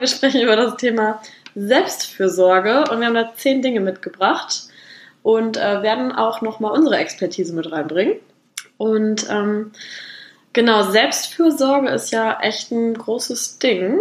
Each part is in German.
Wir sprechen über das Thema Selbstfürsorge und wir haben da zehn Dinge mitgebracht und äh, werden auch nochmal unsere Expertise mit reinbringen. Und ähm, genau, Selbstfürsorge ist ja echt ein großes Ding.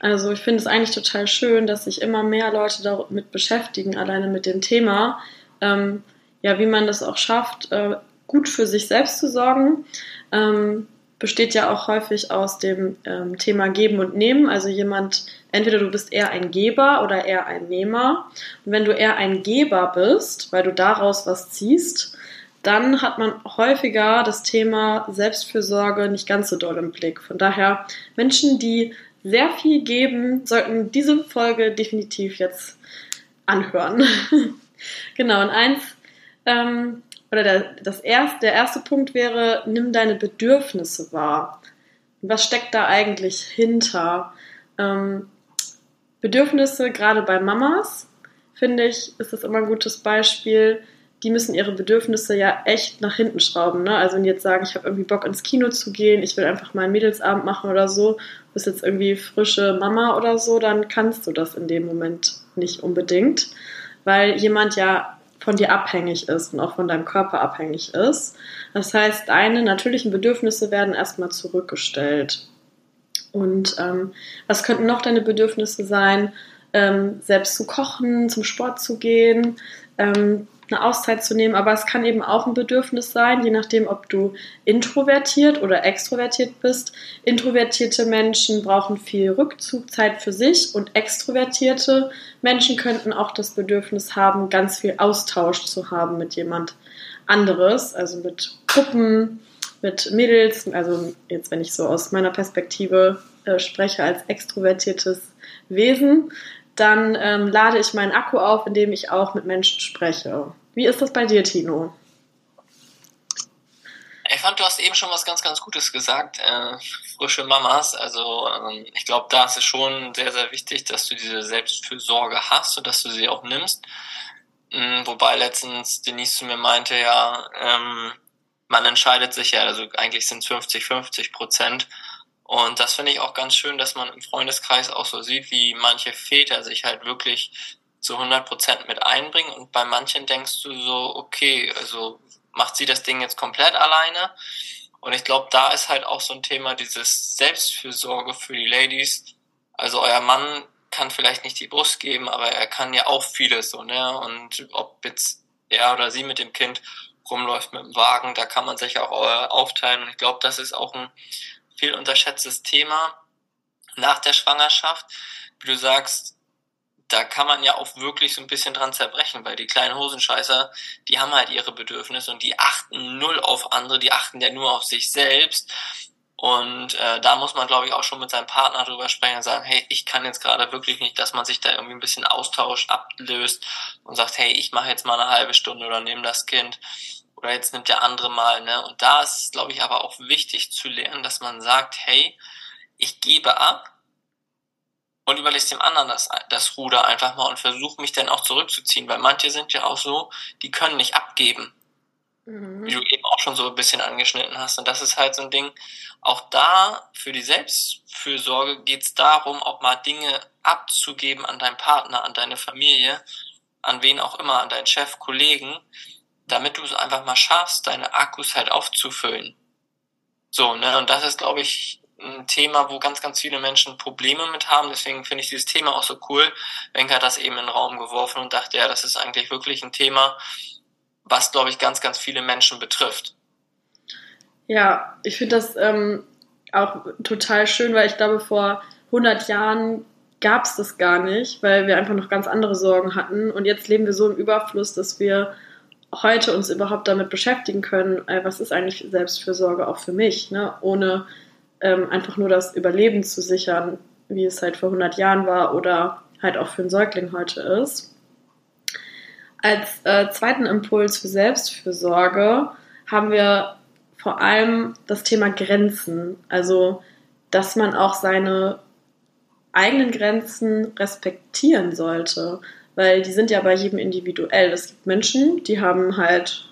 Also ich finde es eigentlich total schön, dass sich immer mehr Leute damit beschäftigen, alleine mit dem Thema, ähm, ja, wie man das auch schafft, äh, gut für sich selbst zu sorgen. Ähm, besteht ja auch häufig aus dem ähm, Thema Geben und Nehmen. Also jemand, entweder du bist eher ein Geber oder eher ein Nehmer. Und wenn du eher ein Geber bist, weil du daraus was ziehst, dann hat man häufiger das Thema Selbstfürsorge nicht ganz so doll im Blick. Von daher, Menschen, die sehr viel geben, sollten diese Folge definitiv jetzt anhören. genau, und eins ähm, oder der, das erste, der erste Punkt wäre, nimm deine Bedürfnisse wahr. Was steckt da eigentlich hinter? Ähm, Bedürfnisse, gerade bei Mamas, finde ich, ist das immer ein gutes Beispiel. Die müssen ihre Bedürfnisse ja echt nach hinten schrauben. Ne? Also wenn die jetzt sagen, ich habe irgendwie Bock ins Kino zu gehen, ich will einfach mal einen Mädelsabend machen oder so, bist jetzt irgendwie frische Mama oder so, dann kannst du das in dem Moment nicht unbedingt, weil jemand ja von dir abhängig ist und auch von deinem Körper abhängig ist. Das heißt, deine natürlichen Bedürfnisse werden erstmal zurückgestellt. Und ähm, was könnten noch deine Bedürfnisse sein? Ähm, selbst zu kochen, zum Sport zu gehen, ähm, eine Auszeit zu nehmen, aber es kann eben auch ein Bedürfnis sein, je nachdem, ob du introvertiert oder extrovertiert bist. Introvertierte Menschen brauchen viel Rückzug, Zeit für sich und extrovertierte Menschen könnten auch das Bedürfnis haben, ganz viel Austausch zu haben mit jemand anderes, also mit Gruppen, mit Mädels, also jetzt wenn ich so aus meiner Perspektive äh, spreche als extrovertiertes Wesen, dann ähm, lade ich meinen Akku auf, indem ich auch mit Menschen spreche. Wie ist das bei dir, Tino? Ich fand, du hast eben schon was ganz, ganz Gutes gesagt. Äh, frische Mamas. Also ähm, ich glaube, da ist es schon sehr, sehr wichtig, dass du diese Selbstfürsorge hast und dass du sie auch nimmst. Mhm, wobei letztens Denise zu mir meinte, ja, ähm, man entscheidet sich ja, also eigentlich sind es 50, 50 Prozent. Und das finde ich auch ganz schön, dass man im Freundeskreis auch so sieht, wie manche Väter sich halt wirklich zu 100 Prozent mit einbringen. Und bei manchen denkst du so, okay, also macht sie das Ding jetzt komplett alleine? Und ich glaube, da ist halt auch so ein Thema dieses Selbstfürsorge für die Ladies. Also euer Mann kann vielleicht nicht die Brust geben, aber er kann ja auch vieles so, ne? Und ob jetzt er oder sie mit dem Kind rumläuft mit dem Wagen, da kann man sich auch äh, aufteilen. Und ich glaube, das ist auch ein viel unterschätztes Thema nach der Schwangerschaft. Wie du sagst, da kann man ja auch wirklich so ein bisschen dran zerbrechen, weil die kleinen Hosenscheißer, die haben halt ihre Bedürfnisse und die achten null auf andere, die achten ja nur auf sich selbst. Und äh, da muss man, glaube ich, auch schon mit seinem Partner drüber sprechen und sagen, hey, ich kann jetzt gerade wirklich nicht, dass man sich da irgendwie ein bisschen austauscht, ablöst und sagt, hey, ich mache jetzt mal eine halbe Stunde oder nehme das Kind oder jetzt nimmt der andere mal, ne? Und da ist es, glaube ich, aber auch wichtig zu lernen, dass man sagt, hey, ich gebe ab und überlässt dem anderen das, das Ruder einfach mal und versuche mich dann auch zurückzuziehen, weil manche sind ja auch so, die können nicht abgeben. Mhm. Wie du eben auch schon so ein bisschen angeschnitten hast. Und das ist halt so ein Ding, auch da für die Selbstfürsorge geht es darum, auch mal Dinge abzugeben an deinen Partner, an deine Familie, an wen auch immer, an deinen Chef, Kollegen, damit du es einfach mal schaffst, deine Akkus halt aufzufüllen. So, ne, und das ist, glaube ich, ein Thema, wo ganz, ganz viele Menschen Probleme mit haben. Deswegen finde ich dieses Thema auch so cool. Wenke hat das eben in den Raum geworfen und dachte, ja, das ist eigentlich wirklich ein Thema, was, glaube ich, ganz, ganz viele Menschen betrifft. Ja, ich finde das ähm, auch total schön, weil ich glaube, vor 100 Jahren gab es das gar nicht, weil wir einfach noch ganz andere Sorgen hatten. Und jetzt leben wir so im Überfluss, dass wir heute uns überhaupt damit beschäftigen können, äh, was ist eigentlich Selbstfürsorge auch für mich, ne? ohne ähm, einfach nur das Überleben zu sichern, wie es halt vor 100 Jahren war oder halt auch für einen Säugling heute ist. Als äh, zweiten Impuls für Selbstfürsorge haben wir vor allem das Thema Grenzen, also dass man auch seine eigenen Grenzen respektieren sollte weil die sind ja bei jedem individuell. Es gibt Menschen, die haben halt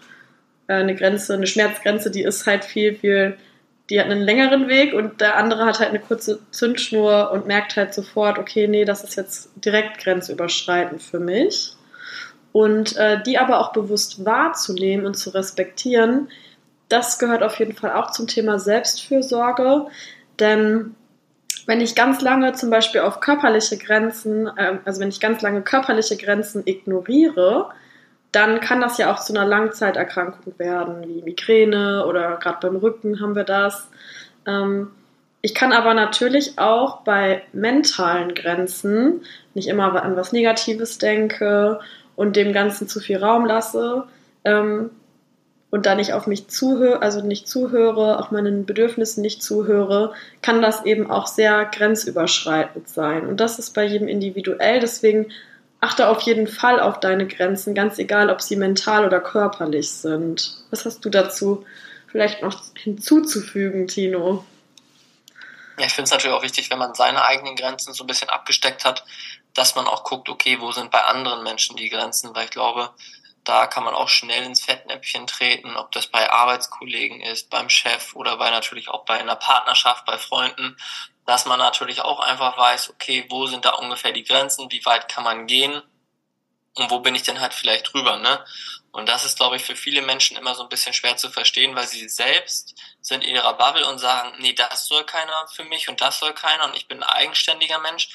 äh, eine Grenze, eine Schmerzgrenze, die ist halt viel, viel die hat einen längeren Weg und der andere hat halt eine kurze Zündschnur und merkt halt sofort, okay, nee, das ist jetzt direkt grenzüberschreitend für mich. Und äh, die aber auch bewusst wahrzunehmen und zu respektieren, das gehört auf jeden Fall auch zum Thema Selbstfürsorge. Denn wenn ich ganz lange zum Beispiel auf körperliche Grenzen, äh, also wenn ich ganz lange körperliche Grenzen ignoriere, dann kann das ja auch zu einer Langzeiterkrankung werden, wie Migräne oder gerade beim Rücken haben wir das. Ähm, ich kann aber natürlich auch bei mentalen Grenzen nicht immer an was Negatives denke und dem Ganzen zu viel Raum lasse ähm, und da nicht auf mich zuhöre, also nicht zuhöre, auch meinen Bedürfnissen nicht zuhöre, kann das eben auch sehr grenzüberschreitend sein. Und das ist bei jedem individuell. Deswegen achte auf jeden Fall auf deine Grenzen, ganz egal, ob sie mental oder körperlich sind. Was hast du dazu vielleicht noch hinzuzufügen, Tino? Ja, ich finde es natürlich auch wichtig, wenn man seine eigenen Grenzen so ein bisschen abgesteckt hat, dass man auch guckt, okay, wo sind bei anderen Menschen die Grenzen, weil ich glaube, da kann man auch schnell ins Fettnäpfchen treten, ob das bei Arbeitskollegen ist, beim Chef oder bei natürlich auch bei einer Partnerschaft, bei Freunden, dass man natürlich auch einfach weiß, okay, wo sind da ungefähr die Grenzen, wie weit kann man gehen und wo bin ich denn halt vielleicht drüber, ne? Und das ist, glaube ich, für viele Menschen immer so ein bisschen schwer zu verstehen, weil sie selbst sind in ihrer Bubble und sagen, nee, das soll keiner für mich und das soll keiner und ich bin ein eigenständiger Mensch.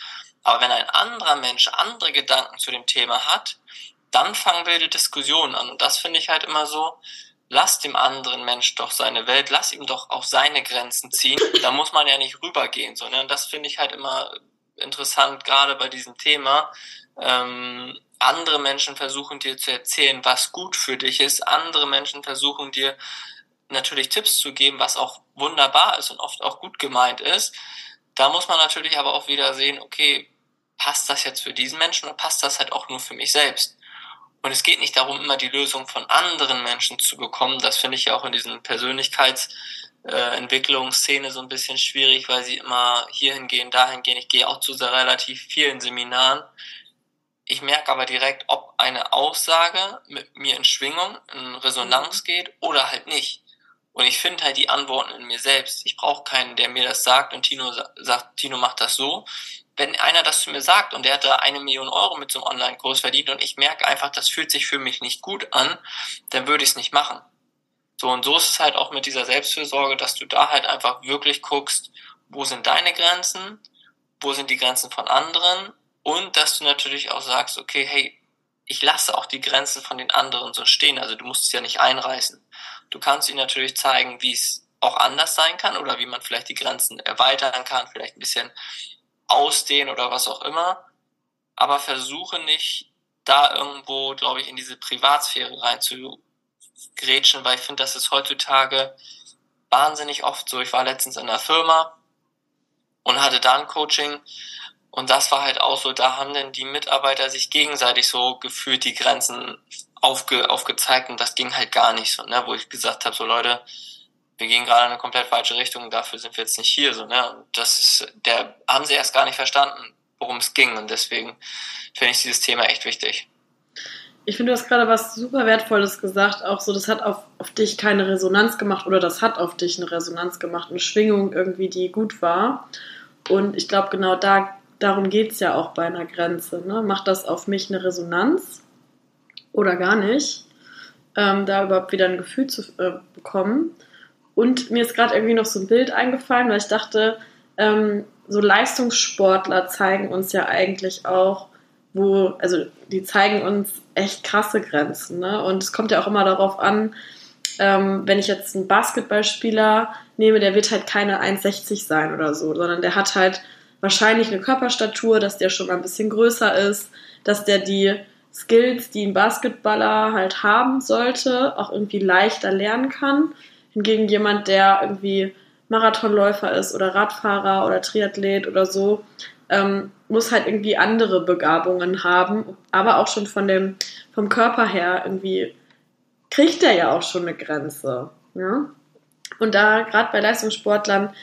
Aber wenn ein anderer Mensch andere Gedanken zu dem Thema hat, dann fangen wilde Diskussionen an. Und das finde ich halt immer so, lass dem anderen Mensch doch seine Welt, lass ihm doch auch seine Grenzen ziehen. Da muss man ja nicht rübergehen. So, ne? Das finde ich halt immer interessant, gerade bei diesem Thema. Ähm, andere Menschen versuchen dir zu erzählen, was gut für dich ist. Andere Menschen versuchen dir natürlich Tipps zu geben, was auch wunderbar ist und oft auch gut gemeint ist. Da muss man natürlich aber auch wieder sehen, okay, passt das jetzt für diesen Menschen oder passt das halt auch nur für mich selbst? Und es geht nicht darum, immer die Lösung von anderen Menschen zu bekommen. Das finde ich ja auch in diesen Persönlichkeitsentwicklungsszene so ein bisschen schwierig, weil sie immer hierhin gehen, dahin gehen. Ich gehe auch zu sehr relativ vielen Seminaren. Ich merke aber direkt, ob eine Aussage mit mir in Schwingung, in Resonanz mhm. geht oder halt nicht. Und ich finde halt die Antworten in mir selbst. Ich brauche keinen, der mir das sagt und Tino sagt, Tino macht das so, wenn einer das zu mir sagt und der hat da eine Million Euro mit so einem Online-Kurs verdient und ich merke einfach, das fühlt sich für mich nicht gut an, dann würde ich es nicht machen. So und so ist es halt auch mit dieser Selbstfürsorge, dass du da halt einfach wirklich guckst, wo sind deine Grenzen, wo sind die Grenzen von anderen und dass du natürlich auch sagst, okay, hey, ich lasse auch die Grenzen von den anderen so stehen. Also du musst es ja nicht einreißen. Du kannst ihnen natürlich zeigen, wie es auch anders sein kann oder wie man vielleicht die Grenzen erweitern kann, vielleicht ein bisschen ausdehnen oder was auch immer, aber versuche nicht da irgendwo, glaube ich, in diese Privatsphäre rein zu grätschen, weil ich finde, das ist heutzutage wahnsinnig oft so. Ich war letztens in einer Firma und hatte da ein Coaching und das war halt auch so, da haben dann die Mitarbeiter sich gegenseitig so gefühlt die Grenzen aufge, aufgezeigt und das ging halt gar nicht so, ne, wo ich gesagt habe, so Leute, wir gehen gerade in eine komplett falsche Richtung, dafür sind wir jetzt nicht hier, so, ne? Und das ist, der haben sie erst gar nicht verstanden, worum es ging. Und deswegen finde ich dieses Thema echt wichtig. Ich finde, du hast gerade was super Wertvolles gesagt, auch so, das hat auf, auf dich keine Resonanz gemacht oder das hat auf dich eine Resonanz gemacht, eine Schwingung irgendwie, die gut war. Und ich glaube, genau da, darum geht es ja auch bei einer Grenze. Ne? Macht das auf mich eine Resonanz oder gar nicht? Ähm, da überhaupt wieder ein Gefühl zu äh, bekommen. Und mir ist gerade irgendwie noch so ein Bild eingefallen, weil ich dachte, ähm, so Leistungssportler zeigen uns ja eigentlich auch, wo, also die zeigen uns echt krasse Grenzen. Ne? Und es kommt ja auch immer darauf an, ähm, wenn ich jetzt einen Basketballspieler nehme, der wird halt keine 1,60 sein oder so, sondern der hat halt wahrscheinlich eine Körperstatur, dass der schon mal ein bisschen größer ist, dass der die Skills, die ein Basketballer halt haben sollte, auch irgendwie leichter lernen kann. Hingegen jemand, der irgendwie Marathonläufer ist oder Radfahrer oder Triathlet oder so, ähm, muss halt irgendwie andere Begabungen haben, aber auch schon von dem, vom Körper her irgendwie kriegt er ja auch schon eine Grenze. Ja? Und da, gerade bei Leistungssportlern,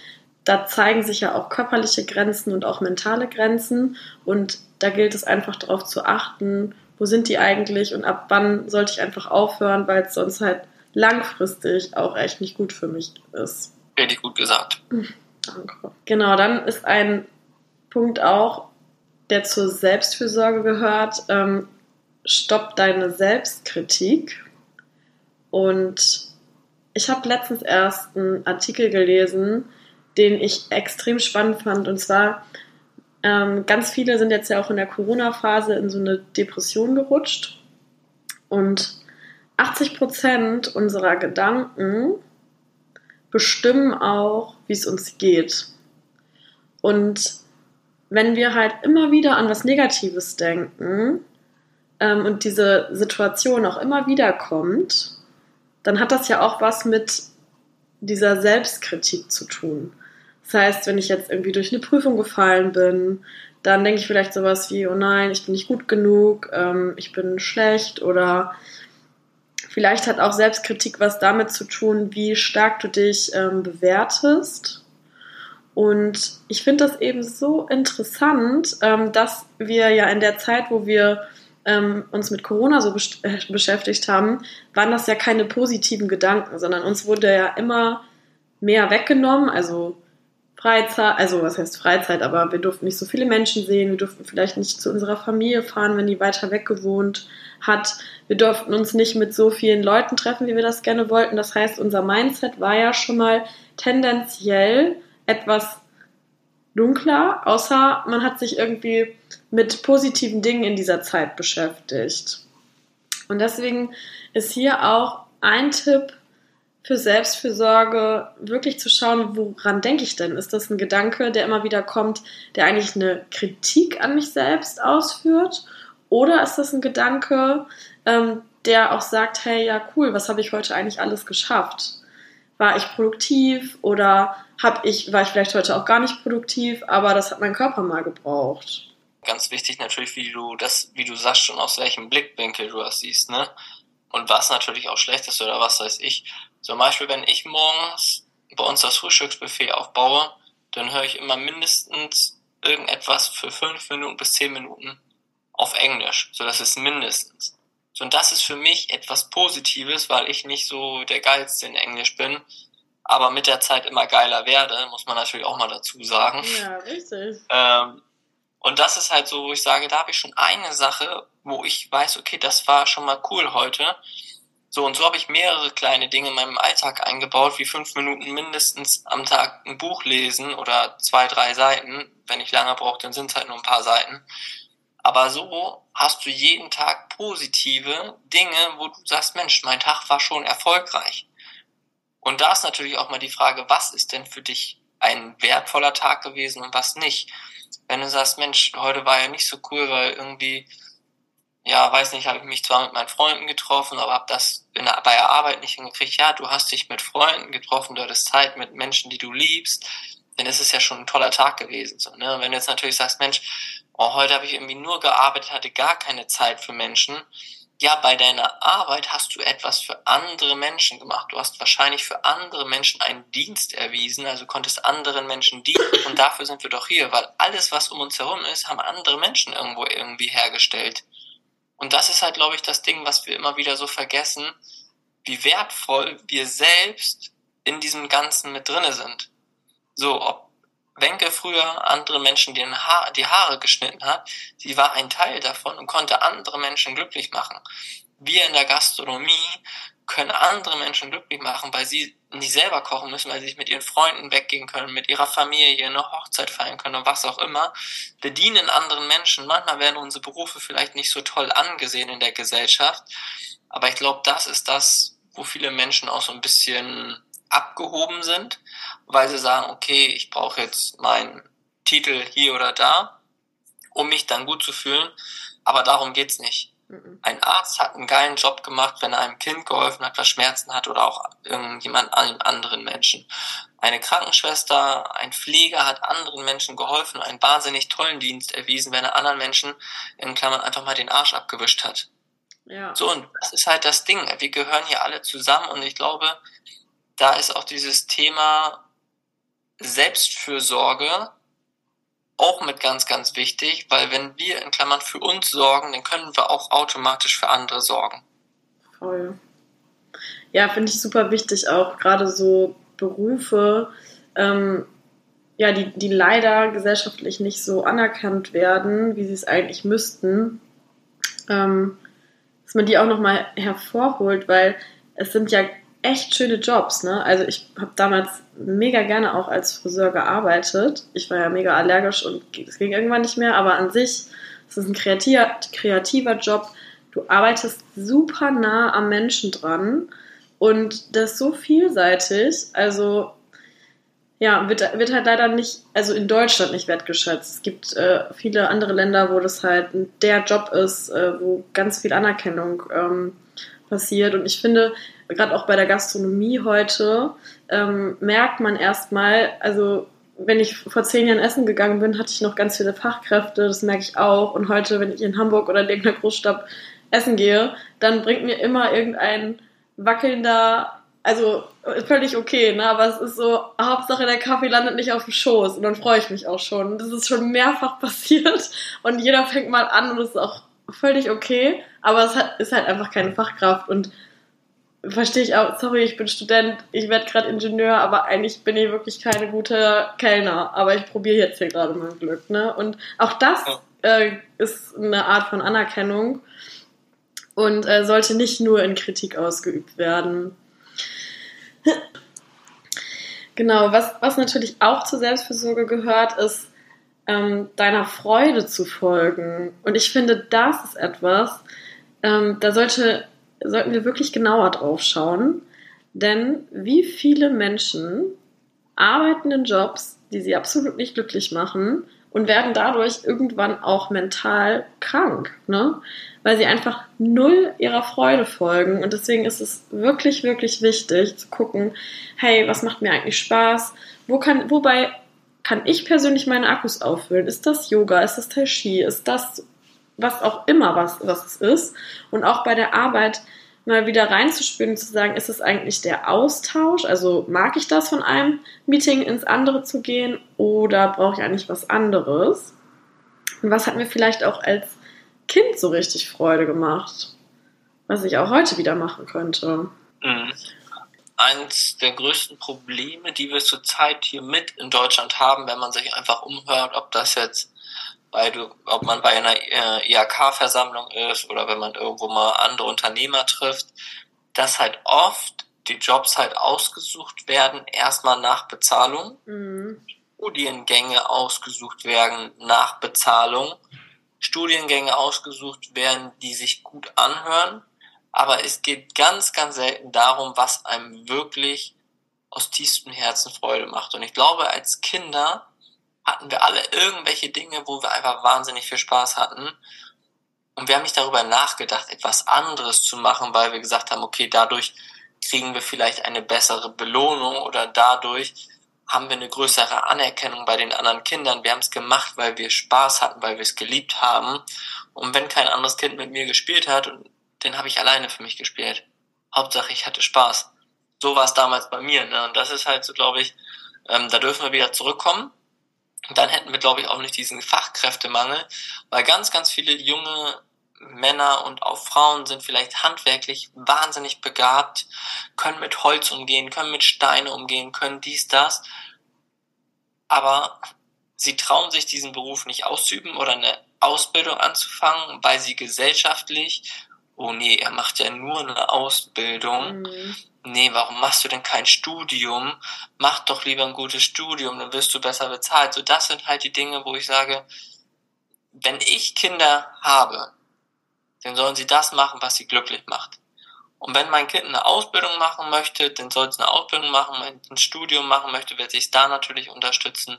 da zeigen sich ja auch körperliche Grenzen und auch mentale Grenzen. Und da gilt es einfach darauf zu achten, wo sind die eigentlich und ab wann sollte ich einfach aufhören, weil es sonst halt langfristig auch echt nicht gut für mich ist. Richtig gut gesagt. Danke. Genau, dann ist ein Punkt auch, der zur Selbstfürsorge gehört, ähm, stopp deine Selbstkritik. Und ich habe letztens erst einen Artikel gelesen, den ich extrem spannend fand. Und zwar, ähm, ganz viele sind jetzt ja auch in der Corona-Phase in so eine Depression gerutscht. Und 80 Prozent unserer Gedanken bestimmen auch, wie es uns geht. Und wenn wir halt immer wieder an was Negatives denken ähm, und diese Situation auch immer wieder kommt, dann hat das ja auch was mit dieser Selbstkritik zu tun. Das heißt, wenn ich jetzt irgendwie durch eine Prüfung gefallen bin, dann denke ich vielleicht sowas wie, oh nein, ich bin nicht gut genug, ähm, ich bin schlecht oder vielleicht hat auch Selbstkritik was damit zu tun, wie stark du dich ähm, bewertest. Und ich finde das eben so interessant, ähm, dass wir ja in der Zeit, wo wir ähm, uns mit Corona so besch äh, beschäftigt haben, waren das ja keine positiven Gedanken, sondern uns wurde ja immer mehr weggenommen. Also Freizeit, also was heißt Freizeit, aber wir durften nicht so viele Menschen sehen, wir durften vielleicht nicht zu unserer Familie fahren, wenn die weiter weg gewohnt hat. Wir durften uns nicht mit so vielen Leuten treffen, wie wir das gerne wollten. Das heißt, unser Mindset war ja schon mal tendenziell etwas dunkler, außer man hat sich irgendwie mit positiven Dingen in dieser Zeit beschäftigt. Und deswegen ist hier auch ein Tipp, für Selbstfürsorge wirklich zu schauen, woran denke ich denn? Ist das ein Gedanke, der immer wieder kommt, der eigentlich eine Kritik an mich selbst ausführt? Oder ist das ein Gedanke, ähm, der auch sagt, hey, ja, cool, was habe ich heute eigentlich alles geschafft? War ich produktiv oder hab ich, war ich vielleicht heute auch gar nicht produktiv, aber das hat mein Körper mal gebraucht? Ganz wichtig natürlich, wie du das, wie du sagst, schon aus welchem Blickwinkel du das siehst, ne? Und was natürlich auch schlecht ist oder was weiß ich. Zum Beispiel, wenn ich morgens bei uns das Frühstücksbuffet aufbaue, dann höre ich immer mindestens irgendetwas für fünf Minuten bis zehn Minuten auf Englisch. So, das ist mindestens. So, und das ist für mich etwas Positives, weil ich nicht so der Geilste in Englisch bin, aber mit der Zeit immer geiler werde, muss man natürlich auch mal dazu sagen. Ja, richtig. Ähm, und das ist halt so, wo ich sage, da habe ich schon eine Sache, wo ich weiß, okay, das war schon mal cool heute. So, und so habe ich mehrere kleine Dinge in meinem Alltag eingebaut, wie fünf Minuten mindestens am Tag ein Buch lesen oder zwei, drei Seiten. Wenn ich lange brauche, dann sind es halt nur ein paar Seiten. Aber so hast du jeden Tag positive Dinge, wo du sagst, Mensch, mein Tag war schon erfolgreich. Und da ist natürlich auch mal die Frage, was ist denn für dich ein wertvoller Tag gewesen und was nicht? Wenn du sagst, Mensch, heute war ja nicht so cool, weil irgendwie ja, weiß nicht, habe ich mich zwar mit meinen Freunden getroffen, aber habe das in der, bei der Arbeit nicht hingekriegt. Ja, du hast dich mit Freunden getroffen, du hattest Zeit mit Menschen, die du liebst, dann ist es ja schon ein toller Tag gewesen. So, ne? Und wenn du jetzt natürlich sagst, Mensch, oh, heute habe ich irgendwie nur gearbeitet, hatte gar keine Zeit für Menschen. Ja, bei deiner Arbeit hast du etwas für andere Menschen gemacht. Du hast wahrscheinlich für andere Menschen einen Dienst erwiesen, also konntest anderen Menschen dienen. Und dafür sind wir doch hier, weil alles, was um uns herum ist, haben andere Menschen irgendwo irgendwie hergestellt. Und das ist halt, glaube ich, das Ding, was wir immer wieder so vergessen, wie wertvoll wir selbst in diesem Ganzen mit drinne sind. So, ob Wenke früher andere Menschen die, ha die Haare geschnitten hat, sie war ein Teil davon und konnte andere Menschen glücklich machen. Wir in der Gastronomie können andere Menschen glücklich machen, weil sie nicht selber kochen müssen, weil sie sich mit ihren Freunden weggehen können, mit ihrer Familie eine Hochzeit feiern können und was auch immer. Wir dienen anderen Menschen. Manchmal werden unsere Berufe vielleicht nicht so toll angesehen in der Gesellschaft, aber ich glaube, das ist das, wo viele Menschen auch so ein bisschen abgehoben sind, weil sie sagen, okay, ich brauche jetzt meinen Titel hier oder da, um mich dann gut zu fühlen, aber darum geht's nicht. Mhm. Ein Arzt hat einen geilen Job gemacht, wenn er einem Kind geholfen hat, was Schmerzen hat oder auch irgendjemand anderen Menschen. Eine Krankenschwester, ein Pfleger hat anderen Menschen geholfen einen wahnsinnig tollen Dienst erwiesen, wenn er anderen Menschen in Klammern einfach mal den Arsch abgewischt hat. Ja. So, und das ist halt das Ding. Wir gehören hier alle zusammen und ich glaube, da ist auch dieses Thema Selbstfürsorge auch mit ganz, ganz wichtig, weil wenn wir in Klammern für uns sorgen, dann können wir auch automatisch für andere sorgen. Voll. Ja, finde ich super wichtig, auch gerade so Berufe, ähm, ja, die, die leider gesellschaftlich nicht so anerkannt werden, wie sie es eigentlich müssten, ähm, dass man die auch nochmal hervorholt, weil es sind ja echt schöne Jobs, ne? Also ich habe damals mega gerne auch als Friseur gearbeitet. Ich war ja mega allergisch und es ging irgendwann nicht mehr, aber an sich ist es ein kreativer, kreativer Job. Du arbeitest super nah am Menschen dran und das ist so vielseitig. Also ja, wird, wird halt leider nicht, also in Deutschland nicht wertgeschätzt. Es gibt äh, viele andere Länder, wo das halt der Job ist, äh, wo ganz viel Anerkennung ähm, passiert. Und ich finde, gerade auch bei der Gastronomie heute, ähm, merkt man erstmal, also wenn ich vor zehn Jahren essen gegangen bin, hatte ich noch ganz viele Fachkräfte, das merke ich auch. Und heute, wenn ich in Hamburg oder in irgendeiner Großstadt essen gehe, dann bringt mir immer irgendein wackelnder also völlig okay, ne? Aber es ist so, Hauptsache der Kaffee landet nicht auf dem Schoß und dann freue ich mich auch schon. Das ist schon mehrfach passiert und jeder fängt mal an und es ist auch völlig okay, aber es ist halt einfach keine Fachkraft und verstehe ich auch, sorry, ich bin Student, ich werde gerade Ingenieur, aber eigentlich bin ich wirklich keine gute Kellner, aber ich probiere jetzt hier gerade mein Glück, ne? Und auch das äh, ist eine Art von Anerkennung und äh, sollte nicht nur in Kritik ausgeübt werden. Genau, was, was natürlich auch zur Selbstfürsorge gehört, ist, ähm, deiner Freude zu folgen. Und ich finde, das ist etwas, ähm, da sollte, sollten wir wirklich genauer drauf schauen. Denn wie viele Menschen arbeiten in Jobs, die sie absolut nicht glücklich machen und werden dadurch irgendwann auch mental krank, ne? Weil sie einfach null ihrer Freude folgen. Und deswegen ist es wirklich, wirklich wichtig zu gucken, hey, was macht mir eigentlich Spaß? Wo kann, wobei kann ich persönlich meine Akkus auffüllen? Ist das Yoga? Ist das Tai Chi? Ist das was auch immer, was, was es ist? Und auch bei der Arbeit mal wieder reinzuspüren zu sagen, ist es eigentlich der Austausch? Also mag ich das von einem Meeting ins andere zu gehen oder brauche ich eigentlich was anderes? Und was hat mir vielleicht auch als Kind so richtig Freude gemacht, was ich auch heute wieder machen könnte? Mhm. Eins der größten Probleme, die wir zurzeit hier mit in Deutschland haben, wenn man sich einfach umhört, ob das jetzt weil du, ob man bei einer äh, IHK-Versammlung ist oder wenn man irgendwo mal andere Unternehmer trifft, dass halt oft die Jobs halt ausgesucht werden, erstmal nach Bezahlung, mhm. Studiengänge ausgesucht werden nach Bezahlung, Studiengänge ausgesucht werden, die sich gut anhören, aber es geht ganz, ganz selten darum, was einem wirklich aus tiefstem Herzen Freude macht. Und ich glaube, als Kinder hatten wir alle irgendwelche Dinge, wo wir einfach wahnsinnig viel Spaß hatten. Und wir haben nicht darüber nachgedacht, etwas anderes zu machen, weil wir gesagt haben, okay, dadurch kriegen wir vielleicht eine bessere Belohnung oder dadurch haben wir eine größere Anerkennung bei den anderen Kindern. Wir haben es gemacht, weil wir Spaß hatten, weil wir es geliebt haben. Und wenn kein anderes Kind mit mir gespielt hat, dann habe ich alleine für mich gespielt. Hauptsache, ich hatte Spaß. So war es damals bei mir. Ne? Und das ist halt so, glaube ich, ähm, da dürfen wir wieder zurückkommen dann hätten wir, glaube ich, auch nicht diesen Fachkräftemangel, weil ganz, ganz viele junge Männer und auch Frauen sind vielleicht handwerklich wahnsinnig begabt, können mit Holz umgehen, können mit Steine umgehen, können dies, das, aber sie trauen sich diesen Beruf nicht auszuüben oder eine Ausbildung anzufangen, weil sie gesellschaftlich, oh nee, er macht ja nur eine Ausbildung, mhm nee, warum machst du denn kein Studium? Mach doch lieber ein gutes Studium, dann wirst du besser bezahlt. So, das sind halt die Dinge, wo ich sage, wenn ich Kinder habe, dann sollen sie das machen, was sie glücklich macht. Und wenn mein Kind eine Ausbildung machen möchte, dann soll es eine Ausbildung machen, ein Studium machen möchte, wird sich da natürlich unterstützen.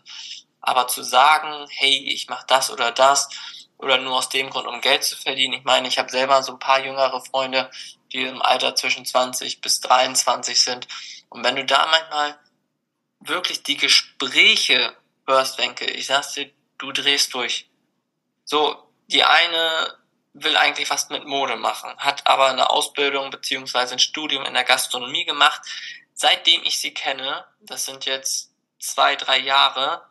Aber zu sagen, hey, ich mache das oder das, oder nur aus dem Grund, um Geld zu verdienen. Ich meine, ich habe selber so ein paar jüngere Freunde, die im Alter zwischen 20 bis 23 sind. Und wenn du da manchmal wirklich die Gespräche hörst, Wenke, ich sag's dir, du drehst durch. So, die eine will eigentlich was mit Mode machen, hat aber eine Ausbildung beziehungsweise ein Studium in der Gastronomie gemacht. Seitdem ich sie kenne, das sind jetzt zwei, drei Jahre,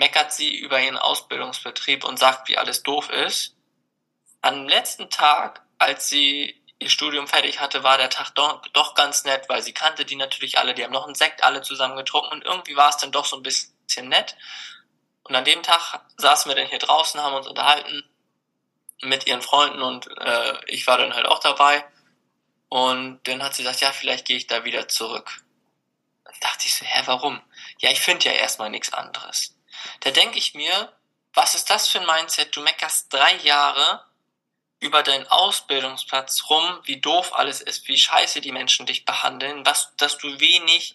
meckert sie über ihren Ausbildungsbetrieb und sagt, wie alles doof ist. Am letzten Tag, als sie ihr Studium fertig hatte, war der Tag doch, doch ganz nett, weil sie kannte die natürlich alle, die haben noch einen Sekt alle zusammen getrunken und irgendwie war es dann doch so ein bisschen nett. Und an dem Tag saßen wir dann hier draußen, haben uns unterhalten mit ihren Freunden und äh, ich war dann halt auch dabei. Und dann hat sie gesagt, ja, vielleicht gehe ich da wieder zurück. Dann dachte ich so, hä, warum? Ja, ich finde ja erstmal nichts anderes. Da denke ich mir, was ist das für ein Mindset? Du meckerst drei Jahre über deinen Ausbildungsplatz rum, wie doof alles ist, wie scheiße die Menschen dich behandeln, was, dass du wenig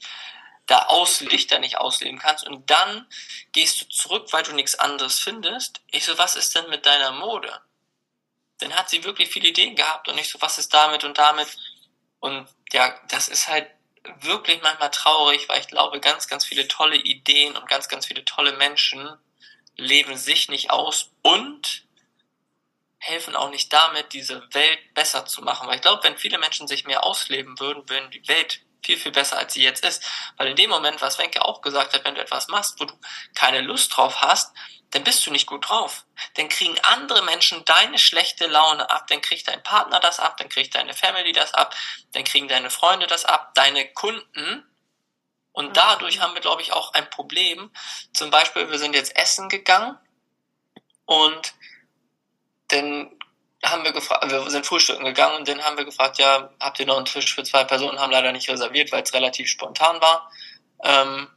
da aus Lichter nicht ausleben kannst und dann gehst du zurück, weil du nichts anderes findest. Ich so, was ist denn mit deiner Mode? Dann hat sie wirklich viele Ideen gehabt und ich so, was ist damit und damit? Und ja, das ist halt wirklich manchmal traurig, weil ich glaube, ganz, ganz viele tolle Ideen und ganz, ganz viele tolle Menschen leben sich nicht aus und helfen auch nicht damit, diese Welt besser zu machen. Weil ich glaube, wenn viele Menschen sich mehr ausleben würden, würden die Welt viel, viel besser, als sie jetzt ist. Weil in dem Moment, was Wenke auch gesagt hat, wenn du etwas machst, wo du keine Lust drauf hast, dann bist du nicht gut drauf. Dann kriegen andere Menschen deine schlechte Laune ab, dann kriegt dein Partner das ab, dann kriegt deine Family das ab, dann kriegen deine Freunde das ab, deine Kunden. Und mhm. dadurch haben wir, glaube ich, auch ein Problem. Zum Beispiel, wir sind jetzt essen gegangen und dann haben wir gefragt, wir sind frühstücken gegangen und dann haben wir gefragt, ja, habt ihr noch einen Tisch für zwei Personen? Haben leider nicht reserviert, weil es relativ spontan war. Ähm,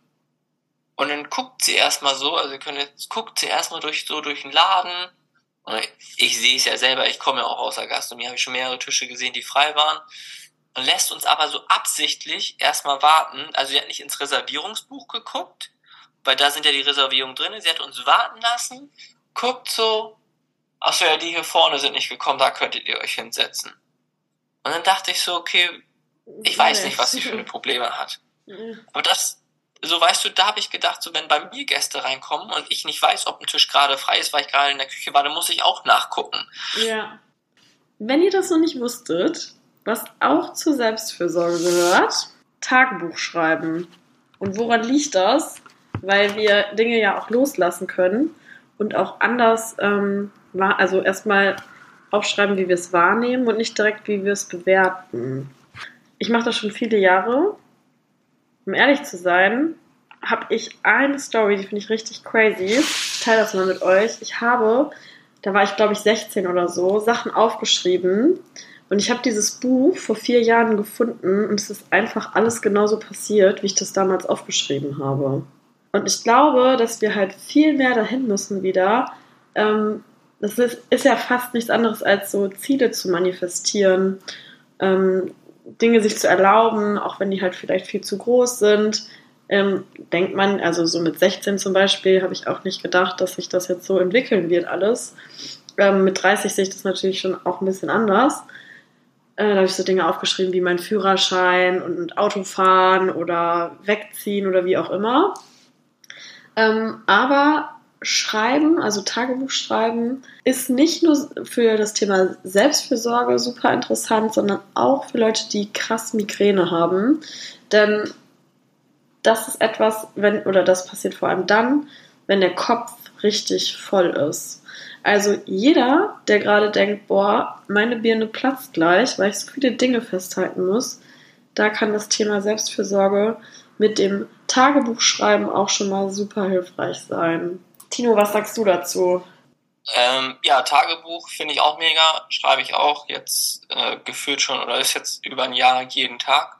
und dann guckt sie erstmal so, also ihr könnt jetzt, guckt sie erstmal durch, so durch den Laden. Und ich sehe es ja selber, ich komme ja auch aus der Gastronomie, habe ich schon mehrere Tische gesehen, die frei waren. Und lässt uns aber so absichtlich erstmal warten. Also sie hat nicht ins Reservierungsbuch geguckt, weil da sind ja die Reservierungen drin. Sie hat uns warten lassen, guckt so, achso, ja, die hier vorne sind nicht gekommen, da könntet ihr euch hinsetzen. Und dann dachte ich so, okay, ich weiß nicht, was sie für Probleme hat. Aber das, so weißt du, da habe ich gedacht, so wenn bei mir Gäste reinkommen und ich nicht weiß, ob ein Tisch gerade frei ist, weil ich gerade in der Küche war, dann muss ich auch nachgucken. Ja. Wenn ihr das noch nicht wusstet, was auch zur Selbstfürsorge gehört, Tagebuch schreiben. Und woran liegt das? Weil wir Dinge ja auch loslassen können und auch anders ähm, also erstmal aufschreiben, wie wir es wahrnehmen und nicht direkt, wie wir es bewerten. Ich mache das schon viele Jahre. Um ehrlich zu sein, habe ich eine Story, die finde ich richtig crazy. Ich teile das mal mit euch. Ich habe, da war ich glaube ich 16 oder so, Sachen aufgeschrieben. Und ich habe dieses Buch vor vier Jahren gefunden und es ist einfach alles genauso passiert, wie ich das damals aufgeschrieben habe. Und ich glaube, dass wir halt viel mehr dahin müssen wieder, ähm, das ist, ist ja fast nichts anderes als so Ziele zu manifestieren, ähm, Dinge sich zu erlauben, auch wenn die halt vielleicht viel zu groß sind. Ähm, denkt man, also so mit 16 zum Beispiel, habe ich auch nicht gedacht, dass sich das jetzt so entwickeln wird alles. Ähm, mit 30 sehe ich das natürlich schon auch ein bisschen anders. Äh, da habe ich so Dinge aufgeschrieben wie mein Führerschein und Autofahren oder wegziehen oder wie auch immer. Ähm, aber Schreiben, also Tagebuch schreiben, ist nicht nur für das Thema Selbstfürsorge super interessant, sondern auch für Leute, die krass Migräne haben. Denn das ist etwas, wenn, oder das passiert vor allem dann, wenn der Kopf richtig voll ist. Also jeder, der gerade denkt, boah, meine Birne platzt gleich, weil ich so viele Dinge festhalten muss, da kann das Thema Selbstfürsorge mit dem Tagebuchschreiben auch schon mal super hilfreich sein. Tino, was sagst du dazu? Ähm, ja, Tagebuch finde ich auch mega, schreibe ich auch jetzt äh, gefühlt schon oder ist jetzt über ein Jahr jeden Tag.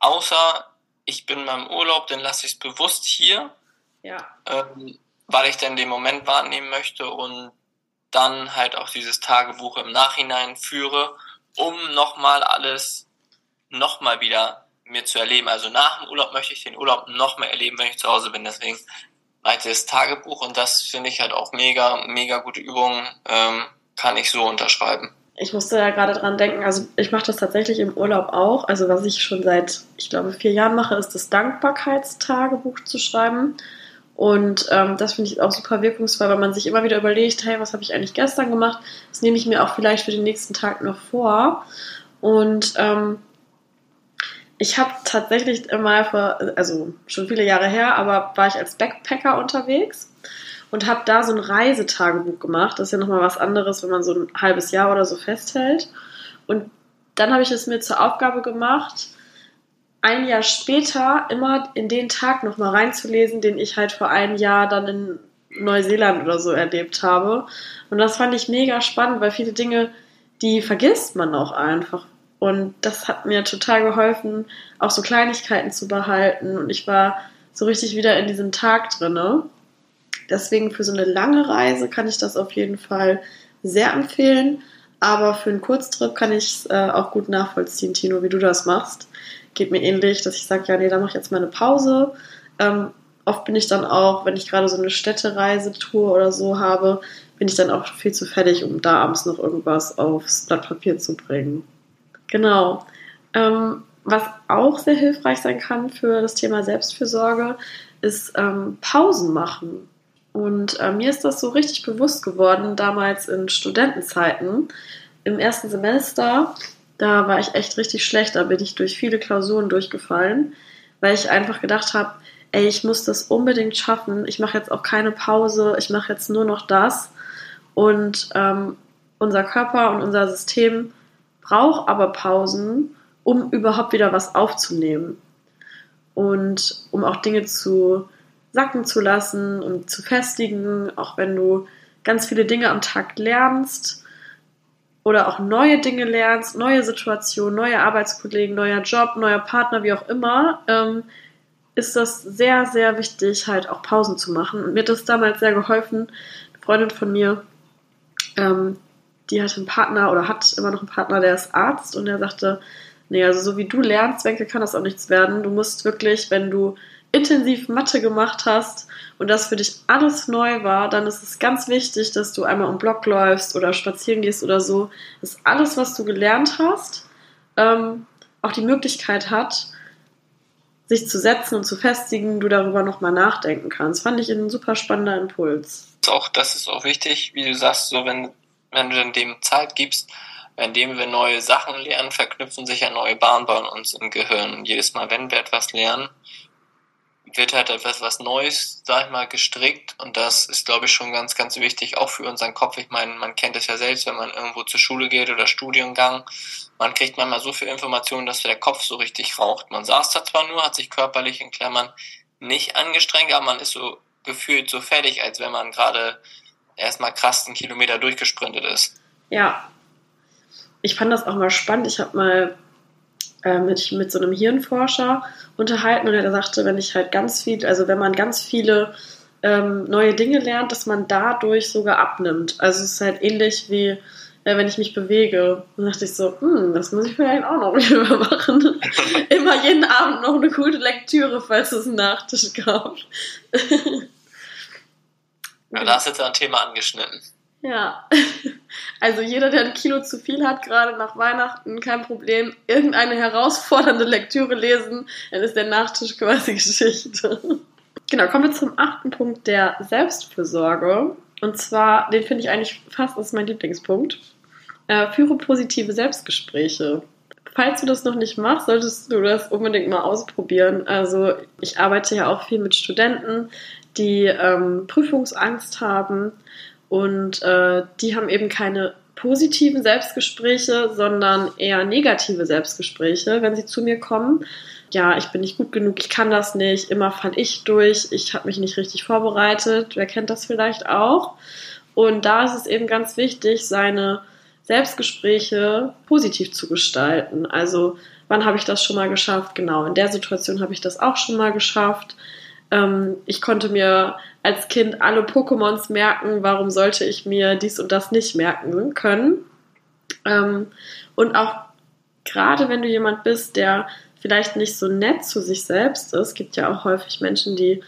Außer ich bin beim Urlaub, dann lasse ich es bewusst hier, ja. ähm, weil ich dann den Moment wahrnehmen möchte und dann halt auch dieses Tagebuch im Nachhinein führe, um nochmal alles nochmal wieder mir zu erleben. Also nach dem Urlaub möchte ich den Urlaub nochmal erleben, wenn ich zu Hause bin. Deswegen altes Tagebuch und das finde ich halt auch mega, mega gute Übung, ähm, kann ich so unterschreiben. Ich musste da gerade dran denken, also ich mache das tatsächlich im Urlaub auch. Also was ich schon seit, ich glaube, vier Jahren mache, ist das Dankbarkeitstagebuch zu schreiben. Und ähm, das finde ich auch super wirkungsvoll, weil man sich immer wieder überlegt, hey, was habe ich eigentlich gestern gemacht? Das nehme ich mir auch vielleicht für den nächsten Tag noch vor. Und ähm, ich habe tatsächlich mal vor, also schon viele Jahre her, aber war ich als Backpacker unterwegs und habe da so ein Reisetagebuch gemacht. Das ist ja nochmal was anderes, wenn man so ein halbes Jahr oder so festhält. Und dann habe ich es mir zur Aufgabe gemacht, ein Jahr später immer in den Tag nochmal reinzulesen, den ich halt vor einem Jahr dann in Neuseeland oder so erlebt habe. Und das fand ich mega spannend, weil viele Dinge, die vergisst man auch einfach. Und das hat mir total geholfen, auch so Kleinigkeiten zu behalten. Und ich war so richtig wieder in diesem Tag drinne. Deswegen für so eine lange Reise kann ich das auf jeden Fall sehr empfehlen. Aber für einen Kurztrip kann ich es äh, auch gut nachvollziehen, Tino, wie du das machst. Geht mir ähnlich, dass ich sage, ja, nee, da mache ich jetzt mal eine Pause. Ähm, oft bin ich dann auch, wenn ich gerade so eine Städtereisetour oder so habe, bin ich dann auch viel zu fertig, um da abends noch irgendwas aufs Blatt Papier zu bringen. Genau. Ähm, was auch sehr hilfreich sein kann für das Thema Selbstfürsorge, ist ähm, Pausen machen. Und äh, mir ist das so richtig bewusst geworden, damals in Studentenzeiten. Im ersten Semester, da war ich echt richtig schlecht, da bin ich durch viele Klausuren durchgefallen, weil ich einfach gedacht habe, ey, ich muss das unbedingt schaffen, ich mache jetzt auch keine Pause, ich mache jetzt nur noch das. Und ähm, unser Körper und unser System braucht aber Pausen, um überhaupt wieder was aufzunehmen. Und um auch Dinge zu sacken zu lassen und zu festigen, auch wenn du ganz viele Dinge am Tag lernst oder auch neue Dinge lernst, neue Situationen, neue Arbeitskollegen, neuer Job, neuer Partner, wie auch immer, ähm, ist das sehr, sehr wichtig, halt auch Pausen zu machen. Und mir hat das damals sehr geholfen. Eine Freundin von mir, ähm, die hatte einen Partner oder hat immer noch einen Partner, der ist Arzt und der sagte, nee, also so wie du lernst, Wenke, kann das auch nichts werden. Du musst wirklich, wenn du intensiv Mathe gemacht hast und das für dich alles neu war, dann ist es ganz wichtig, dass du einmal um Block läufst oder spazieren gehst oder so, dass alles, was du gelernt hast, ähm, auch die Möglichkeit hat, sich zu setzen und zu festigen, du darüber nochmal nachdenken kannst. Fand ich ein super spannender Impuls. Auch das ist auch wichtig, wie du sagst, so wenn, wenn du dem Zeit gibst, indem wir neue Sachen lernen, verknüpfen sich ja neue Bahnen bei uns im Gehirn. Und jedes Mal, wenn wir etwas lernen, wird halt etwas was Neues, sag ich mal, gestrickt und das ist, glaube ich, schon ganz, ganz wichtig, auch für unseren Kopf. Ich meine, man kennt es ja selbst, wenn man irgendwo zur Schule geht oder Studiengang, man kriegt manchmal so viel Informationen, dass der Kopf so richtig raucht. Man saß da zwar nur, hat sich körperlich in Klammern nicht angestrengt, aber man ist so gefühlt so fertig, als wenn man gerade erstmal krass einen Kilometer durchgesprintet ist. Ja. Ich fand das auch mal spannend. Ich habe mal äh, mit, mit so einem Hirnforscher unterhalten und er sagte, wenn ich halt ganz viel, also wenn man ganz viele ähm, neue Dinge lernt, dass man dadurch sogar abnimmt. Also es ist halt ähnlich wie äh, wenn ich mich bewege. Dann dachte ich so, hm, das muss ich vielleicht auch noch wieder machen. Immer jeden Abend noch eine gute Lektüre, falls es einen Nachtisch gab. ja, da hast du jetzt ein Thema angeschnitten. Ja, also jeder, der ein Kilo zu viel hat, gerade nach Weihnachten, kein Problem. Irgendeine herausfordernde Lektüre lesen, dann ist der Nachtisch quasi Geschichte. Genau, kommen wir zum achten Punkt der Selbstfürsorge. Und zwar, den finde ich eigentlich fast, das ist mein Lieblingspunkt. Äh, führe positive Selbstgespräche. Falls du das noch nicht machst, solltest du das unbedingt mal ausprobieren. Also ich arbeite ja auch viel mit Studenten, die ähm, Prüfungsangst haben und äh, die haben eben keine positiven Selbstgespräche, sondern eher negative Selbstgespräche, wenn sie zu mir kommen. Ja, ich bin nicht gut genug, ich kann das nicht, immer fall ich durch, ich habe mich nicht richtig vorbereitet. Wer kennt das vielleicht auch? Und da ist es eben ganz wichtig, seine Selbstgespräche positiv zu gestalten. Also, wann habe ich das schon mal geschafft? Genau, in der Situation habe ich das auch schon mal geschafft. Ähm, ich konnte mir als Kind alle Pokémons merken, warum sollte ich mir dies und das nicht merken können? Ähm, und auch gerade wenn du jemand bist, der vielleicht nicht so nett zu sich selbst ist, gibt ja auch häufig Menschen, die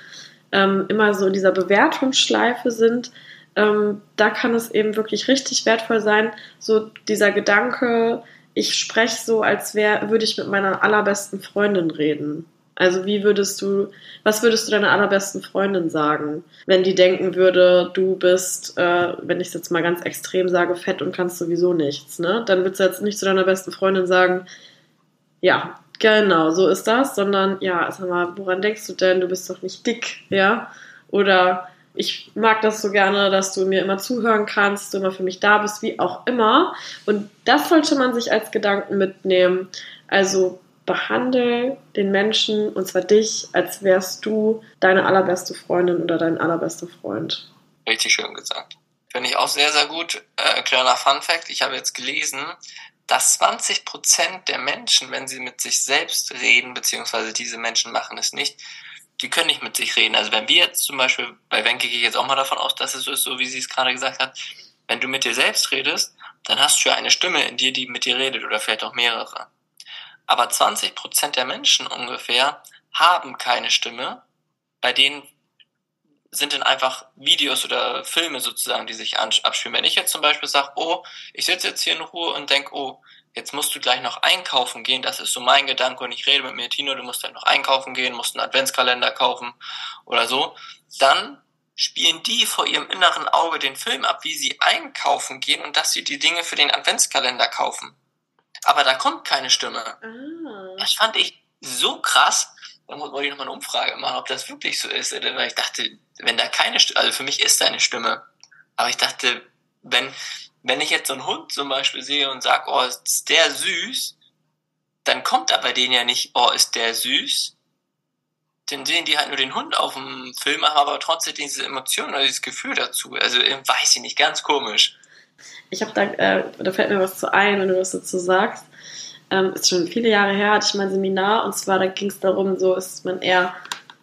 ähm, immer so in dieser Bewertungsschleife sind, ähm, da kann es eben wirklich richtig wertvoll sein, so dieser Gedanke, ich spreche so, als wäre, würde ich mit meiner allerbesten Freundin reden. Also wie würdest du, was würdest du deiner allerbesten Freundin sagen, wenn die denken würde, du bist, äh, wenn ich es jetzt mal ganz extrem sage, fett und kannst sowieso nichts, ne? Dann würdest du jetzt nicht zu deiner besten Freundin sagen, ja, genau, so ist das, sondern ja, sag mal, woran denkst du denn, du bist doch nicht dick, ja? Oder ich mag das so gerne, dass du mir immer zuhören kannst, du immer für mich da bist, wie auch immer. Und das sollte man sich als Gedanken mitnehmen. Also behandle den Menschen, und zwar dich, als wärst du deine allerbeste Freundin oder dein allerbester Freund. Richtig schön gesagt. Finde ich auch sehr, sehr gut. Äh, kleiner Fun Fact, ich habe jetzt gelesen, dass 20 Prozent der Menschen, wenn sie mit sich selbst reden, beziehungsweise diese Menschen machen es nicht, die können nicht mit sich reden. Also wenn wir jetzt zum Beispiel, bei Wenke gehe ich jetzt auch mal davon aus, dass es so ist, so wie sie es gerade gesagt hat, wenn du mit dir selbst redest, dann hast du ja eine Stimme in dir, die mit dir redet oder vielleicht auch mehrere. Aber 20 Prozent der Menschen ungefähr haben keine Stimme, bei denen sind dann einfach Videos oder Filme sozusagen, die sich abspielen. Wenn ich jetzt zum Beispiel sage, oh, ich sitze jetzt hier in Ruhe und denke, oh, jetzt musst du gleich noch einkaufen gehen, das ist so mein Gedanke und ich rede mit mir, Tino, du musst dann noch einkaufen gehen, musst einen Adventskalender kaufen oder so, dann spielen die vor ihrem inneren Auge den Film ab, wie sie einkaufen gehen und dass sie die Dinge für den Adventskalender kaufen. Aber da kommt keine Stimme. Ah. Das fand ich so krass. Da wollte ich nochmal eine Umfrage machen, ob das wirklich so ist. Weil ich dachte, wenn da keine Stimme, also für mich ist da eine Stimme. Aber ich dachte, wenn, wenn ich jetzt so einen Hund zum Beispiel sehe und sage, oh, ist der süß, dann kommt da bei denen ja nicht, oh, ist der süß. Dann sehen die halt nur den Hund auf dem Film, haben aber trotzdem diese Emotion oder dieses Gefühl dazu. Also weiß ich nicht, ganz komisch. Ich habe da, äh, da fällt mir was zu ein, wenn du was dazu sagst. Ähm, ist schon viele Jahre her, hatte ich mein Seminar und zwar da ging es darum, so ist man eher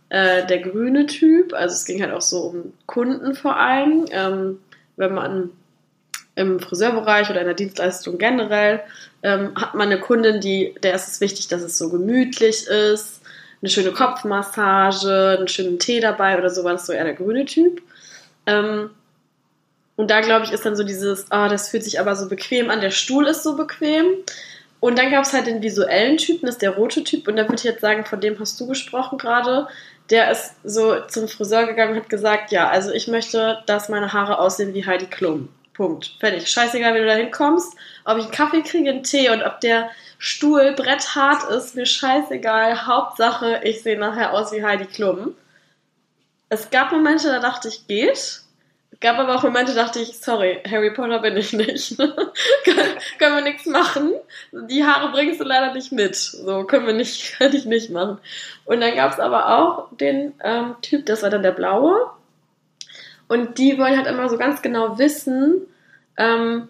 äh, der grüne Typ. Also es ging halt auch so um Kunden vor allem. Ähm, wenn man im Friseurbereich oder in der Dienstleistung generell ähm, hat man eine Kundin, die, der ist es wichtig, dass es so gemütlich ist, eine schöne Kopfmassage, einen schönen Tee dabei oder so war das so eher der grüne Typ. Ähm, und da glaube ich ist dann so dieses, ah, oh, das fühlt sich aber so bequem an, der Stuhl ist so bequem. Und dann gab es halt den visuellen Typen, das ist der rote Typ. Und da würde ich jetzt sagen, von dem hast du gesprochen gerade. Der ist so zum Friseur gegangen und hat gesagt, ja, also ich möchte, dass meine Haare aussehen wie Heidi Klum. Punkt. Fertig. Scheißegal, wie du da hinkommst. Ob ich einen Kaffee kriege, einen Tee und ob der Stuhl bretthart ist, mir scheißegal. Hauptsache, ich sehe nachher aus wie Heidi Klum. Es gab Momente, da dachte ich, geht. Gab aber auch Momente, da dachte ich, sorry, Harry Potter bin ich nicht. können wir nichts machen. Die Haare bringst du leider nicht mit. So können wir nicht, kann ich nicht machen. Und dann gab es aber auch den ähm, Typ, das war dann der Blaue. Und die wollen halt immer so ganz genau wissen, ähm,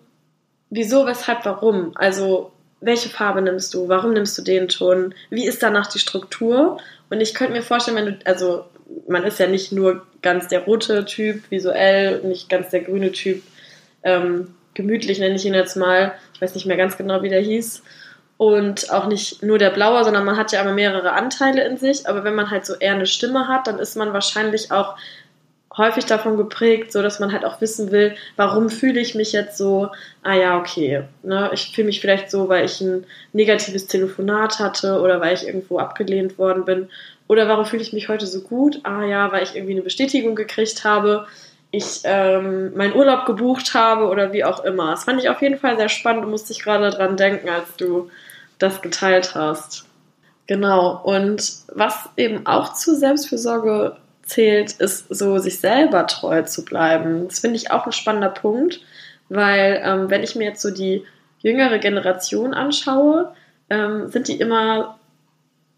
wieso, weshalb, warum. Also, welche Farbe nimmst du? Warum nimmst du den Ton? Wie ist danach die Struktur? Und ich könnte mir vorstellen, wenn du, also, man ist ja nicht nur ganz der rote Typ visuell, nicht ganz der grüne Typ ähm, gemütlich, nenne ich ihn jetzt mal. Ich weiß nicht mehr ganz genau, wie der hieß. Und auch nicht nur der blaue, sondern man hat ja aber mehrere Anteile in sich. Aber wenn man halt so eher eine Stimme hat, dann ist man wahrscheinlich auch häufig davon geprägt, so dass man halt auch wissen will, warum fühle ich mich jetzt so, ah ja, okay, ne, ich fühle mich vielleicht so, weil ich ein negatives Telefonat hatte oder weil ich irgendwo abgelehnt worden bin oder warum fühle ich mich heute so gut, ah ja, weil ich irgendwie eine Bestätigung gekriegt habe, ich ähm, meinen Urlaub gebucht habe oder wie auch immer. Das fand ich auf jeden Fall sehr spannend und musste ich gerade dran denken, als du das geteilt hast. Genau, und was eben auch zu Selbstfürsorge zählt, ist so, sich selber treu zu bleiben. Das finde ich auch ein spannender Punkt, weil ähm, wenn ich mir jetzt so die jüngere Generation anschaue, ähm, sind die immer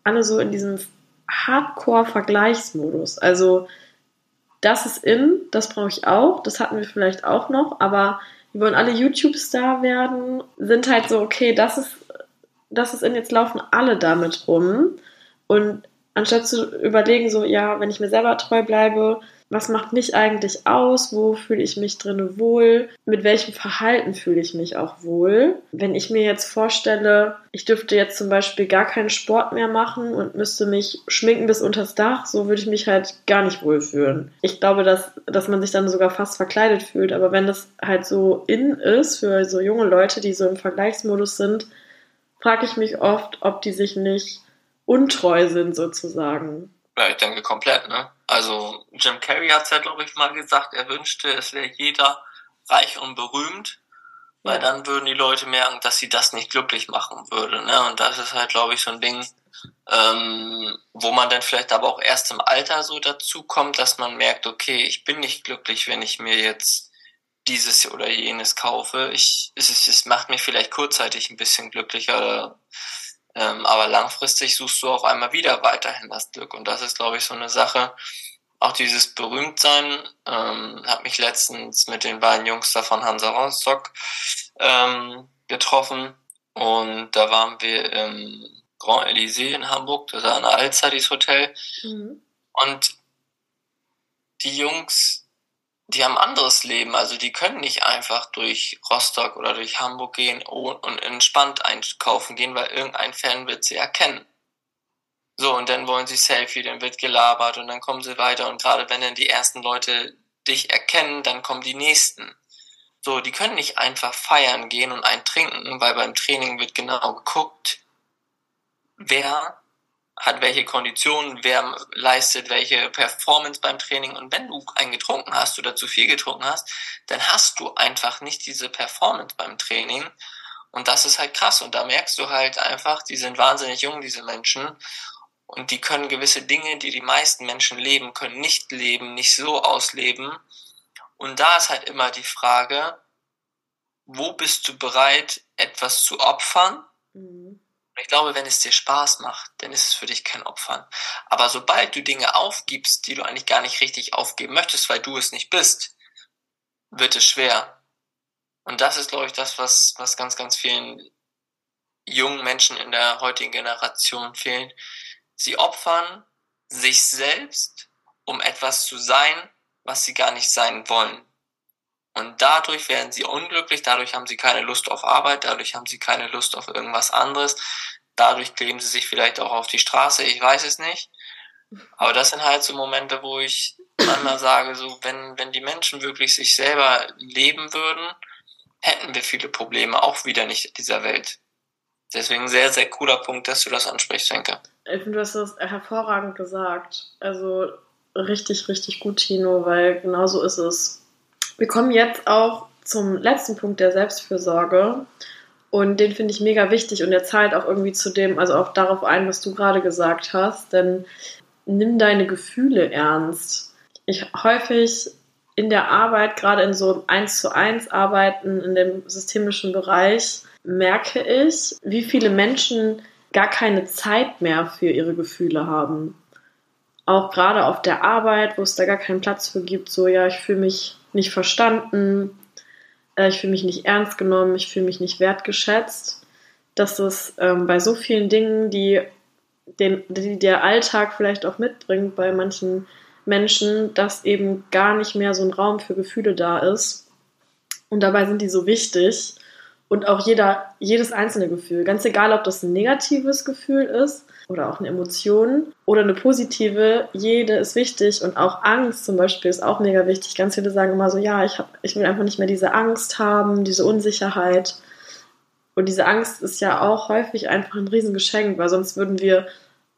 alle so in diesem Hardcore-Vergleichsmodus. Also das ist in, das brauche ich auch, das hatten wir vielleicht auch noch, aber die wollen alle YouTube-Star werden, sind halt so, okay, das ist, das ist in, jetzt laufen alle damit rum. Und anstatt zu überlegen, so, ja, wenn ich mir selber treu bleibe, was macht mich eigentlich aus? Wo fühle ich mich drinne wohl? Mit welchem Verhalten fühle ich mich auch wohl? Wenn ich mir jetzt vorstelle, ich dürfte jetzt zum Beispiel gar keinen Sport mehr machen und müsste mich schminken bis unters Dach, so würde ich mich halt gar nicht wohlfühlen. Ich glaube, dass, dass man sich dann sogar fast verkleidet fühlt. Aber wenn das halt so in ist für so junge Leute, die so im Vergleichsmodus sind, frage ich mich oft, ob die sich nicht untreu sind sozusagen. Ja, ich denke komplett, ne? Also Jim Carrey hat es ja, glaube ich, mal gesagt, er wünschte, es wäre jeder reich und berühmt Weil dann würden die Leute merken, dass sie das nicht glücklich machen würde. Ne? Und das ist halt, glaube ich, so ein Ding, ähm, wo man dann vielleicht aber auch erst im Alter so dazu kommt, dass man merkt, okay, ich bin nicht glücklich, wenn ich mir jetzt dieses oder jenes kaufe. Ich, es, es macht mich vielleicht kurzzeitig ein bisschen glücklicher, ähm, aber langfristig suchst du auch einmal wieder weiterhin das Glück. Und das ist, glaube ich, so eine Sache, auch dieses Berühmtsein, ähm, hat mich letztens mit den beiden Jungs da von Hansa Rostock ähm, getroffen und da waren wir im Grand Elysée in Hamburg, das ist ein Alzadis Hotel mhm. und die Jungs, die haben anderes Leben, also die können nicht einfach durch Rostock oder durch Hamburg gehen und entspannt einkaufen gehen, weil irgendein Fan wird sie erkennen. So, und dann wollen sie Selfie, dann wird gelabert und dann kommen sie weiter. Und gerade wenn dann die ersten Leute dich erkennen, dann kommen die nächsten. So, die können nicht einfach feiern gehen und einen trinken, weil beim Training wird genau geguckt, wer hat welche Konditionen, wer leistet welche Performance beim Training. Und wenn du einen getrunken hast oder zu viel getrunken hast, dann hast du einfach nicht diese Performance beim Training. Und das ist halt krass. Und da merkst du halt einfach, die sind wahnsinnig jung, diese Menschen. Und die können gewisse Dinge, die die meisten Menschen leben, können nicht leben, nicht so ausleben. Und da ist halt immer die Frage, wo bist du bereit, etwas zu opfern? Mhm. Ich glaube, wenn es dir Spaß macht, dann ist es für dich kein Opfern. Aber sobald du Dinge aufgibst, die du eigentlich gar nicht richtig aufgeben möchtest, weil du es nicht bist, wird es schwer. Und das ist, glaube ich, das, was, was ganz, ganz vielen jungen Menschen in der heutigen Generation fehlen Sie opfern sich selbst, um etwas zu sein, was sie gar nicht sein wollen. Und dadurch werden sie unglücklich, dadurch haben sie keine Lust auf Arbeit, dadurch haben sie keine Lust auf irgendwas anderes, dadurch kleben sie sich vielleicht auch auf die Straße, ich weiß es nicht. Aber das sind halt so Momente, wo ich manchmal sage, so, wenn, wenn die Menschen wirklich sich selber leben würden, hätten wir viele Probleme auch wieder nicht in dieser Welt. Deswegen sehr, sehr cooler Punkt, dass du das ansprichst, Henke. Ich finde, du hast das hervorragend gesagt. Also richtig, richtig gut, Tino, weil genau so ist es. Wir kommen jetzt auch zum letzten Punkt der Selbstfürsorge. Und den finde ich mega wichtig und er zahlt auch irgendwie zu dem, also auch darauf ein, was du gerade gesagt hast. Denn nimm deine Gefühle ernst. Ich häufig in der Arbeit, gerade in so eins zu eins Arbeiten in dem systemischen Bereich, merke ich, wie viele Menschen gar keine Zeit mehr für ihre Gefühle haben. Auch gerade auf der Arbeit, wo es da gar keinen Platz für gibt, so ja, ich fühle mich nicht verstanden, äh, ich fühle mich nicht ernst genommen, ich fühle mich nicht wertgeschätzt. Dass es ähm, bei so vielen Dingen, die, den, die der Alltag vielleicht auch mitbringt bei manchen Menschen, dass eben gar nicht mehr so ein Raum für Gefühle da ist. Und dabei sind die so wichtig und auch jeder, jedes einzelne Gefühl. Ganz egal, ob das ein negatives Gefühl ist oder auch eine Emotion oder eine positive, jede ist wichtig und auch Angst zum Beispiel ist auch mega wichtig. Ganz viele sagen immer so, ja, ich, hab, ich will einfach nicht mehr diese Angst haben, diese Unsicherheit. Und diese Angst ist ja auch häufig einfach ein Riesengeschenk, weil sonst würden wir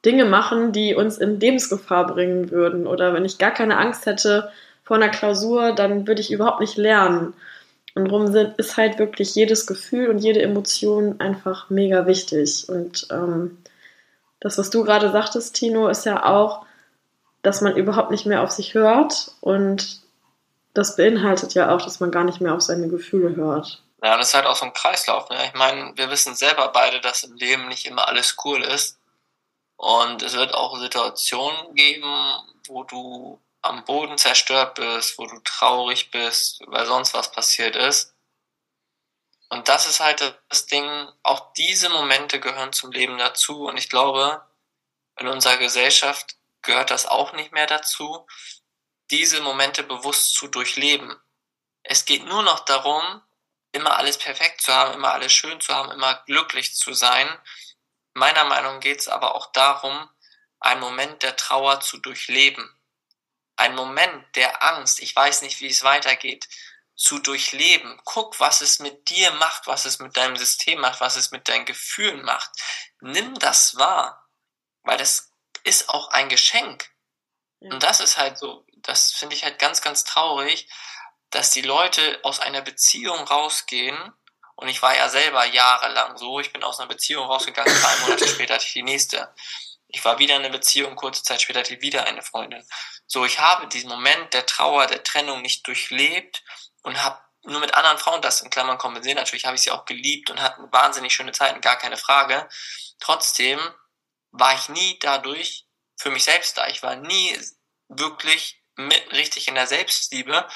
Dinge machen, die uns in Lebensgefahr bringen würden. Oder wenn ich gar keine Angst hätte vor einer Klausur, dann würde ich überhaupt nicht lernen. Und darum ist halt wirklich jedes Gefühl und jede Emotion einfach mega wichtig. Und ähm, das, was du gerade sagtest, Tino, ist ja auch, dass man überhaupt nicht mehr auf sich hört. Und das beinhaltet ja auch, dass man gar nicht mehr auf seine Gefühle hört. Ja, und das ist halt auch so ein Kreislauf. Ne? Ich meine, wir wissen selber beide, dass im Leben nicht immer alles cool ist. Und es wird auch Situationen geben, wo du am Boden zerstört bist, wo du traurig bist, weil sonst was passiert ist. Und das ist halt das Ding, auch diese Momente gehören zum Leben dazu. Und ich glaube, in unserer Gesellschaft gehört das auch nicht mehr dazu, diese Momente bewusst zu durchleben. Es geht nur noch darum, immer alles perfekt zu haben, immer alles schön zu haben, immer glücklich zu sein. Meiner Meinung geht es aber auch darum, einen Moment der Trauer zu durchleben ein Moment der Angst, ich weiß nicht, wie es weitergeht, zu durchleben. Guck, was es mit dir macht, was es mit deinem System macht, was es mit deinen Gefühlen macht. Nimm das wahr, weil das ist auch ein Geschenk. Und das ist halt so, das finde ich halt ganz, ganz traurig, dass die Leute aus einer Beziehung rausgehen Und ich war ja selber jahrelang so. Ich bin aus einer Beziehung rausgegangen, drei Monate später hatte ich die nächste. Ich war wieder in einer Beziehung, kurze Zeit später hatte ich wieder eine Freundin. So, ich habe diesen Moment der Trauer, der Trennung nicht durchlebt und habe nur mit anderen Frauen das in Klammern kompensiert. Natürlich habe ich sie auch geliebt und hatten wahnsinnig schöne Zeiten, gar keine Frage. Trotzdem war ich nie dadurch für mich selbst da. Ich war nie wirklich mit, richtig in der Selbstliebe,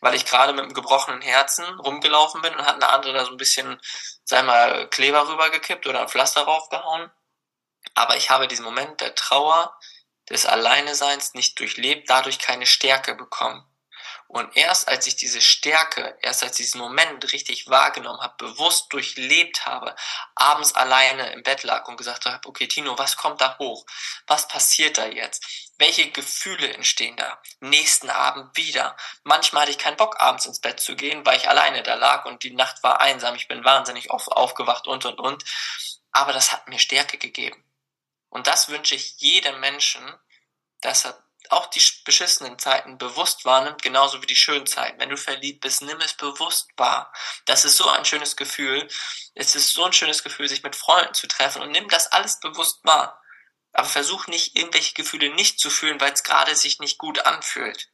weil ich gerade mit einem gebrochenen Herzen rumgelaufen bin und hat eine andere da so ein bisschen, sei mal, Kleber rübergekippt oder ein Pflaster raufgehauen. Aber ich habe diesen Moment der Trauer, des Alleineseins nicht durchlebt, dadurch keine Stärke bekommen. Und erst als ich diese Stärke, erst als ich diesen Moment richtig wahrgenommen habe, bewusst durchlebt habe, abends alleine im Bett lag und gesagt habe, okay, Tino, was kommt da hoch? Was passiert da jetzt? Welche Gefühle entstehen da? Nächsten Abend wieder. Manchmal hatte ich keinen Bock, abends ins Bett zu gehen, weil ich alleine da lag und die Nacht war einsam. Ich bin wahnsinnig auf, aufgewacht und, und, und. Aber das hat mir Stärke gegeben. Und das wünsche ich jedem Menschen, dass er auch die beschissenen Zeiten bewusst wahrnimmt, genauso wie die schönen Zeiten. Wenn du verliebt bist, nimm es bewusst wahr. Das ist so ein schönes Gefühl. Es ist so ein schönes Gefühl, sich mit Freunden zu treffen und nimm das alles bewusst wahr. Aber versuch nicht, irgendwelche Gefühle nicht zu fühlen, weil es gerade sich nicht gut anfühlt.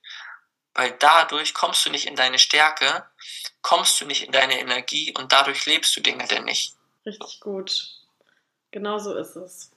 Weil dadurch kommst du nicht in deine Stärke, kommst du nicht in deine Energie und dadurch lebst du Dinge denn nicht. Richtig gut. Genau so ist es.